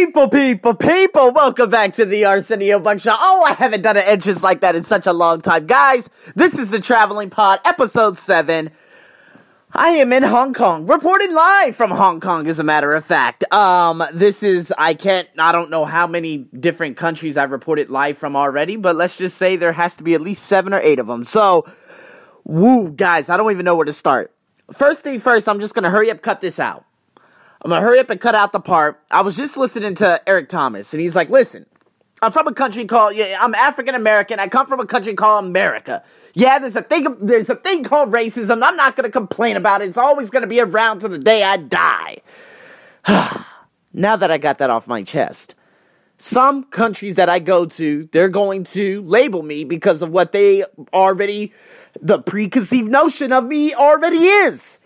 People, people, people, welcome back to the Arsenio Buck Show. Oh, I haven't done an entrance like that in such a long time. Guys, this is the Traveling Pod, episode 7. I am in Hong Kong, reporting live from Hong Kong, as a matter of fact. Um, this is, I can't, I don't know how many different countries I've reported live from already, but let's just say there has to be at least seven or eight of them. So, woo, guys, I don't even know where to start. First thing first, I'm just gonna hurry up, cut this out. I'm gonna hurry up and cut out the part. I was just listening to Eric Thomas, and he's like, "Listen, I'm from a country called yeah, I'm African American. I come from a country called America. Yeah, there's a thing there's a thing called racism. I'm not gonna complain about it. It's always gonna be around to the day I die." now that I got that off my chest, some countries that I go to, they're going to label me because of what they already the preconceived notion of me already is.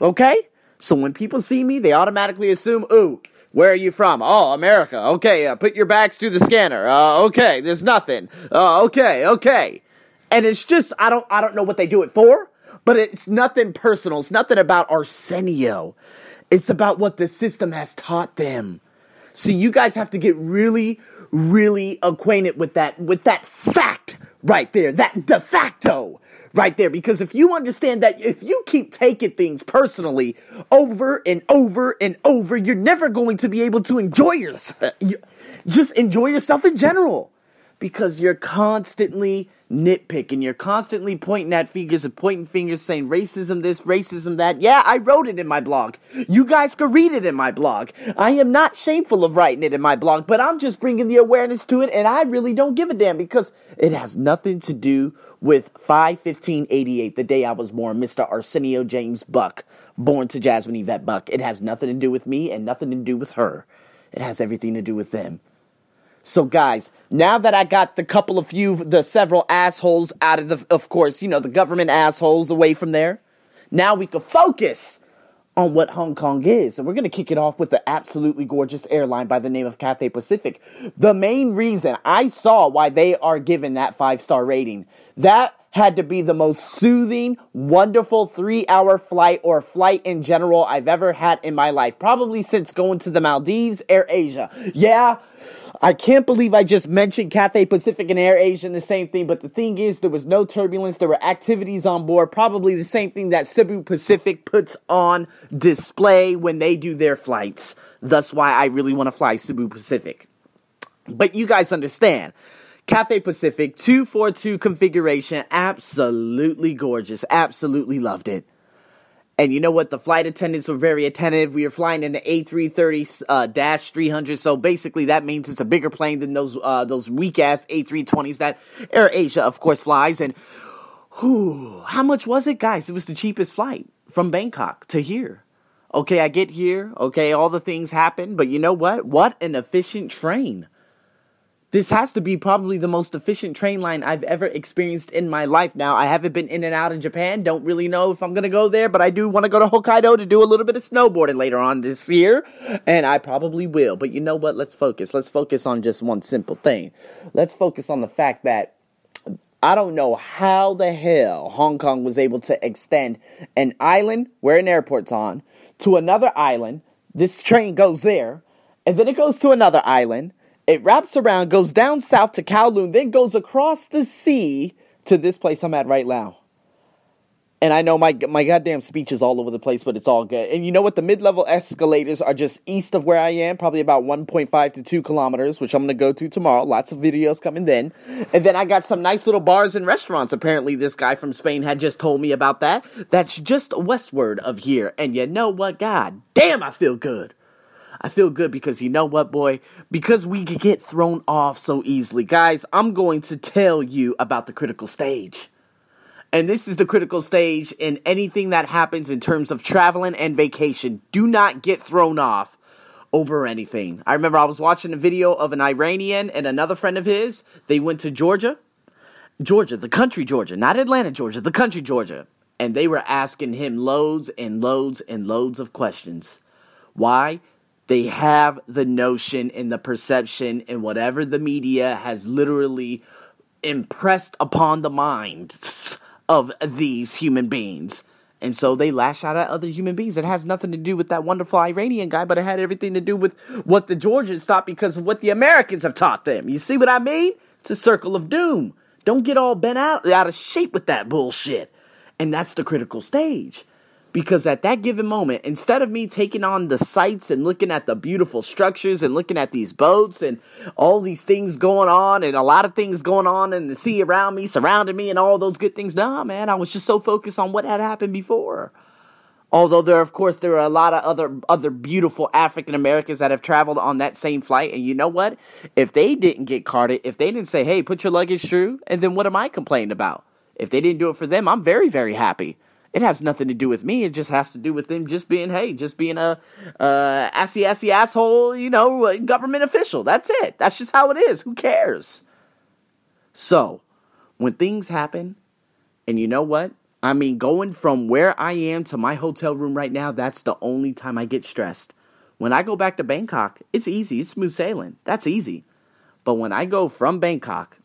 Okay? So when people see me, they automatically assume, ooh, where are you from? Oh, America. Okay, uh, put your bags through the scanner. Uh, okay, there's nothing. Uh, okay, okay. And it's just, I don't, I don't know what they do it for, but it's nothing personal. It's nothing about Arsenio. It's about what the system has taught them. So you guys have to get really, really acquainted with that, with that fact right there, that de facto right there. Because if you understand that if you keep taking things personally over and over and over, you're never going to be able to enjoy yourself. Just enjoy yourself in general. Because you're constantly nitpicking. You're constantly pointing at fingers and pointing fingers saying racism this, racism that. Yeah, I wrote it in my blog. You guys can read it in my blog. I am not shameful of writing it in my blog, but I'm just bringing the awareness to it and I really don't give a damn because it has nothing to do with 51588, the day I was born, Mr. Arsenio James Buck, born to Jasmine Yvette Buck. It has nothing to do with me and nothing to do with her. It has everything to do with them. So, guys, now that I got the couple of few, the several assholes out of the, of course, you know, the government assholes away from there, now we can focus on what Hong Kong is. And we're going to kick it off with the absolutely gorgeous airline by the name of Cathay Pacific. The main reason I saw why they are given that five star rating, that had to be the most soothing, wonderful three hour flight or flight in general I've ever had in my life. Probably since going to the Maldives, Air Asia. Yeah, I can't believe I just mentioned Cathay Pacific and Air Asia the same thing, but the thing is, there was no turbulence. There were activities on board, probably the same thing that Cebu Pacific puts on display when they do their flights. That's why I really want to fly Cebu Pacific. But you guys understand. Cathay Pacific 242 configuration, absolutely gorgeous. Absolutely loved it. And you know what? The flight attendants were very attentive. We were flying in the A330 uh, dash 300, so basically that means it's a bigger plane than those uh, those weak ass A320s that Air Asia, of course, flies. And whew, how much was it, guys? It was the cheapest flight from Bangkok to here. Okay, I get here. Okay, all the things happen, but you know what? What an efficient train. This has to be probably the most efficient train line I've ever experienced in my life. Now, I haven't been in and out of Japan. Don't really know if I'm going to go there, but I do want to go to Hokkaido to do a little bit of snowboarding later on this year, and I probably will. But you know what? Let's focus. Let's focus on just one simple thing. Let's focus on the fact that I don't know how the hell Hong Kong was able to extend an island where an airport's on to another island. This train goes there, and then it goes to another island it wraps around, goes down south to Kowloon, then goes across the sea to this place I'm at right now. And I know my my goddamn speech is all over the place, but it's all good. And you know what? The mid level escalators are just east of where I am, probably about 1.5 to 2 kilometers, which I'm gonna go to tomorrow. Lots of videos coming then. And then I got some nice little bars and restaurants. Apparently, this guy from Spain had just told me about that. That's just westward of here. And you know what? God damn, I feel good. I feel good because you know what, boy? Because we get thrown off so easily. Guys, I'm going to tell you about the critical stage. And this is the critical stage in anything that happens in terms of traveling and vacation. Do not get thrown off over anything. I remember I was watching a video of an Iranian and another friend of his. They went to Georgia. Georgia, the country Georgia, not Atlanta, Georgia, the country Georgia. And they were asking him loads and loads and loads of questions. Why? They have the notion and the perception and whatever the media has literally impressed upon the minds of these human beings. And so they lash out at other human beings. It has nothing to do with that wonderful Iranian guy, but it had everything to do with what the Georgians thought because of what the Americans have taught them. You see what I mean? It's a circle of doom. Don't get all bent out, out of shape with that bullshit. And that's the critical stage. Because at that given moment, instead of me taking on the sights and looking at the beautiful structures and looking at these boats and all these things going on and a lot of things going on in the sea around me, surrounding me, and all those good things, nah, man, I was just so focused on what had happened before. Although there, of course, there are a lot of other other beautiful African Americans that have traveled on that same flight, and you know what? If they didn't get carded, if they didn't say, "Hey, put your luggage through," and then what am I complaining about? If they didn't do it for them, I'm very, very happy. It has nothing to do with me. It just has to do with them just being, hey, just being a uh, assy assy asshole, you know, government official. That's it. That's just how it is. Who cares? So, when things happen, and you know what? I mean, going from where I am to my hotel room right now, that's the only time I get stressed. When I go back to Bangkok, it's easy. It's smooth sailing. That's easy. But when I go from Bangkok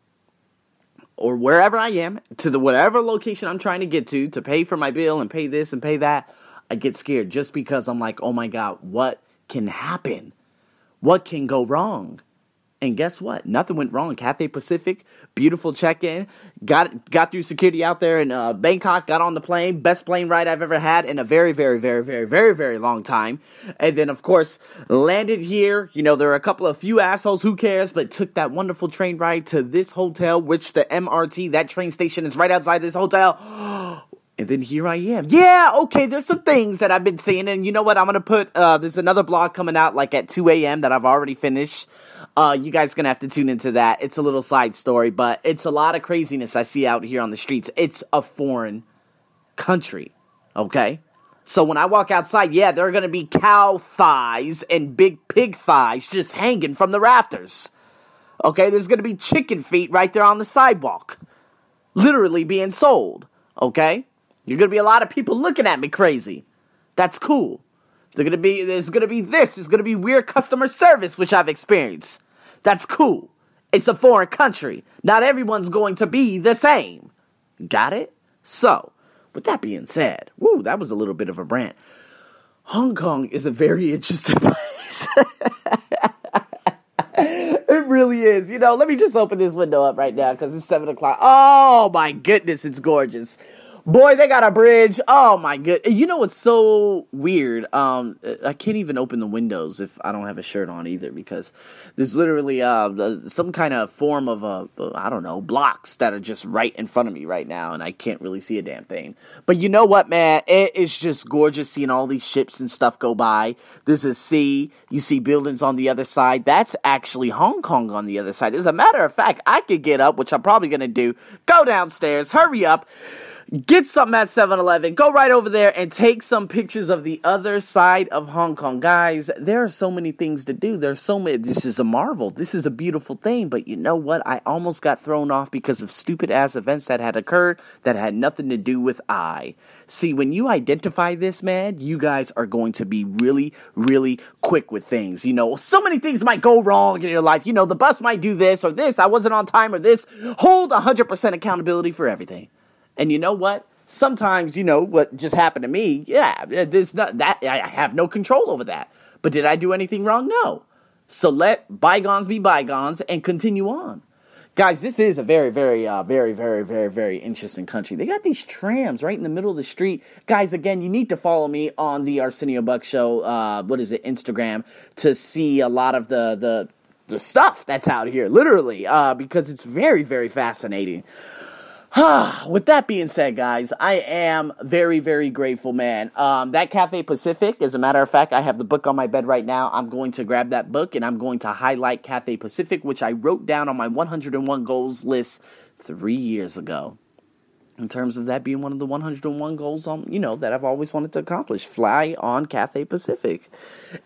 or wherever I am to the whatever location I'm trying to get to to pay for my bill and pay this and pay that, I get scared just because I'm like, oh my God, what can happen? What can go wrong? And guess what? Nothing went wrong. Cathay Pacific, beautiful check-in. Got got through security out there in uh, Bangkok. Got on the plane. Best plane ride I've ever had in a very, very, very, very, very, very long time. And then, of course, landed here. You know, there are a couple of few assholes. Who cares? But took that wonderful train ride to this hotel, which the MRT, that train station, is right outside this hotel. And then here I am. Yeah, okay, there's some things that I've been seeing, and you know what? I'm gonna put uh there's another blog coming out like at 2 a.m. that I've already finished. Uh, you guys gonna have to tune into that. It's a little side story, but it's a lot of craziness I see out here on the streets. It's a foreign country, okay? So when I walk outside, yeah, there are gonna be cow thighs and big pig thighs just hanging from the rafters. Okay, there's gonna be chicken feet right there on the sidewalk, literally being sold. Okay, you're gonna be a lot of people looking at me crazy. That's cool. They're gonna be there's gonna be this. There's gonna be weird customer service, which I've experienced. That's cool. It's a foreign country. Not everyone's going to be the same. Got it? So, with that being said, woo, that was a little bit of a rant. Hong Kong is a very interesting place. it really is. You know, let me just open this window up right now because it's seven o'clock. Oh my goodness, it's gorgeous. Boy, they got a bridge. Oh my good. You know what's so weird? Um, I can't even open the windows if I don't have a shirt on either because there's literally uh some kind of form of a uh, I don't know blocks that are just right in front of me right now, and I can't really see a damn thing. But you know what, man? It is just gorgeous seeing all these ships and stuff go by. There's a sea. You see buildings on the other side. That's actually Hong Kong on the other side. As a matter of fact, I could get up, which I'm probably gonna do. Go downstairs. Hurry up get something at 7-Eleven, go right over there and take some pictures of the other side of Hong Kong. Guys, there are so many things to do. There's so many this is a marvel. This is a beautiful thing, but you know what? I almost got thrown off because of stupid ass events that had occurred that had nothing to do with I. See, when you identify this, man, you guys are going to be really, really quick with things. You know, so many things might go wrong in your life. You know, the bus might do this or this, I wasn't on time or this. Hold 100% accountability for everything. And you know what? Sometimes, you know, what just happened to me, yeah, there's not that I have no control over that. But did I do anything wrong? No. So let bygones be bygones and continue on. Guys, this is a very, very, uh, very, very, very, very interesting country. They got these trams right in the middle of the street. Guys, again, you need to follow me on the Arsenio Buck Show. Uh, what is it, Instagram, to see a lot of the the the stuff that's out here, literally, uh, because it's very, very fascinating. With that being said, guys, I am very, very grateful, man. Um, that Cathay Pacific, as a matter of fact, I have the book on my bed right now. I'm going to grab that book and I'm going to highlight Cathay Pacific, which I wrote down on my 101 goals list three years ago. In terms of that being one of the 101 goals, um, you know, that I've always wanted to accomplish, fly on Cathay Pacific,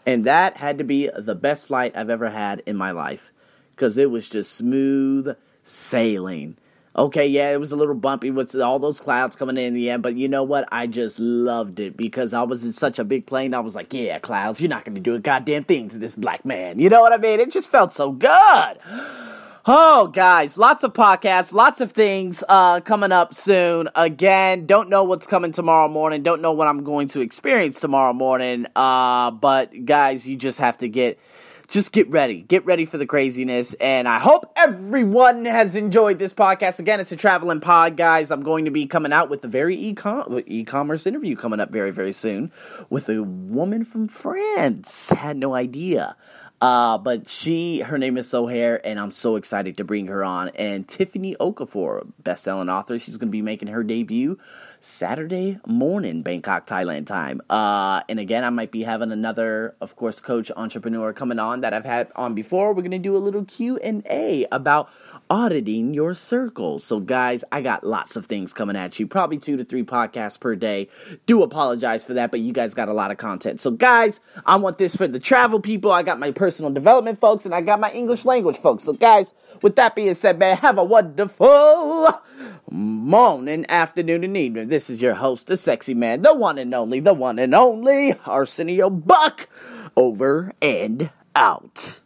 and that had to be the best flight I've ever had in my life, because it was just smooth sailing Okay, yeah, it was a little bumpy with all those clouds coming in the end, but you know what? I just loved it because I was in such a big plane. I was like, yeah, clouds, you're not going to do a goddamn thing to this black man. You know what I mean? It just felt so good. Oh, guys, lots of podcasts, lots of things uh, coming up soon. Again, don't know what's coming tomorrow morning. Don't know what I'm going to experience tomorrow morning. Uh, but guys, you just have to get just get ready. Get ready for the craziness. And I hope everyone has enjoyed this podcast. Again, it's a traveling pod, guys. I'm going to be coming out with a very e-com- e-commerce interview coming up very, very soon with a woman from France. Had no idea. Uh, but she, her name is Sohair, and I'm so excited to bring her on. And Tiffany Okafor, best-selling author, she's going to be making her debut Saturday morning, Bangkok, Thailand time. Uh, and again, I might be having another, of course, coach entrepreneur coming on that I've had on before. We're going to do a little Q and A about auditing your circle. So, guys, I got lots of things coming at you. Probably two to three podcasts per day. Do apologize for that, but you guys got a lot of content. So, guys, I want this for the travel people. I got my personal development folks, and I got my English language folks. So, guys, with that being said, man, have a wonderful morning, afternoon, and evening. This is your host, the sexy man, the one and only, the one and only Arsenio Buck. Over and out.